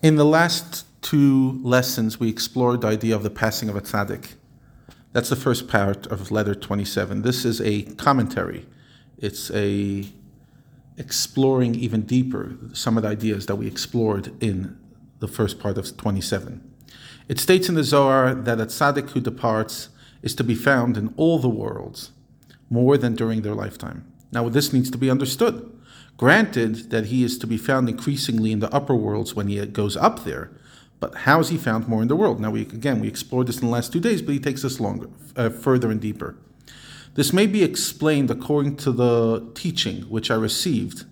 In the last two lessons, we explored the idea of the passing of a tzaddik. That's the first part of letter 27. This is a commentary. It's a exploring even deeper some of the ideas that we explored in the first part of 27. It states in the Zohar that a tzaddik who departs is to be found in all the worlds, more than during their lifetime. Now, this needs to be understood. Granted that he is to be found increasingly in the upper worlds when he goes up there, but how is he found more in the world? Now, we again we explored this in the last two days, but he takes us longer, uh, further and deeper. This may be explained according to the teaching which I received,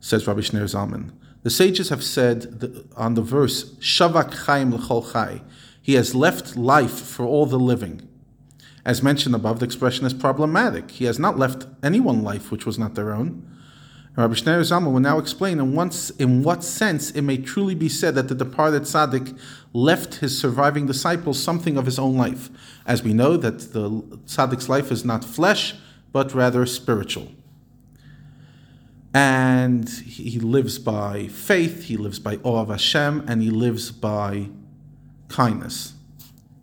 says Rabbi Shneur Zalman. The sages have said on the verse Shavak Chaim L'chol Chai, he has left life for all the living. As mentioned above, the expression is problematic. He has not left anyone life which was not their own. Rabbi Shneur Zalman will now explain in, once, in what sense it may truly be said that the departed tzaddik left his surviving disciples something of his own life, as we know that the tzaddik's life is not flesh, but rather spiritual. And he lives by faith, he lives by awe of Hashem, and he lives by kindness,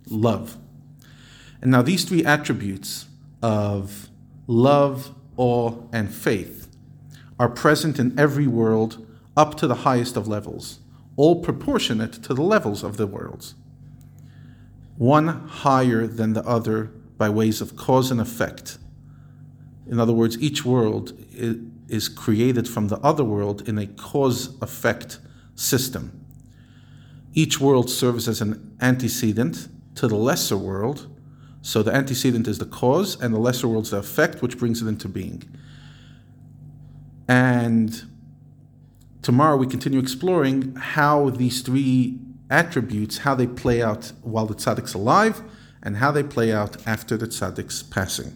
love. And now these three attributes of love, awe, and faith are present in every world up to the highest of levels, all proportionate to the levels of the worlds. One higher than the other by ways of cause and effect. In other words, each world is created from the other world in a cause effect system. Each world serves as an antecedent to the lesser world. So the antecedent is the cause, and the lesser world is the effect which brings it into being. And tomorrow we continue exploring how these three attributes, how they play out while the tzaddik's alive, and how they play out after the tzaddik's passing.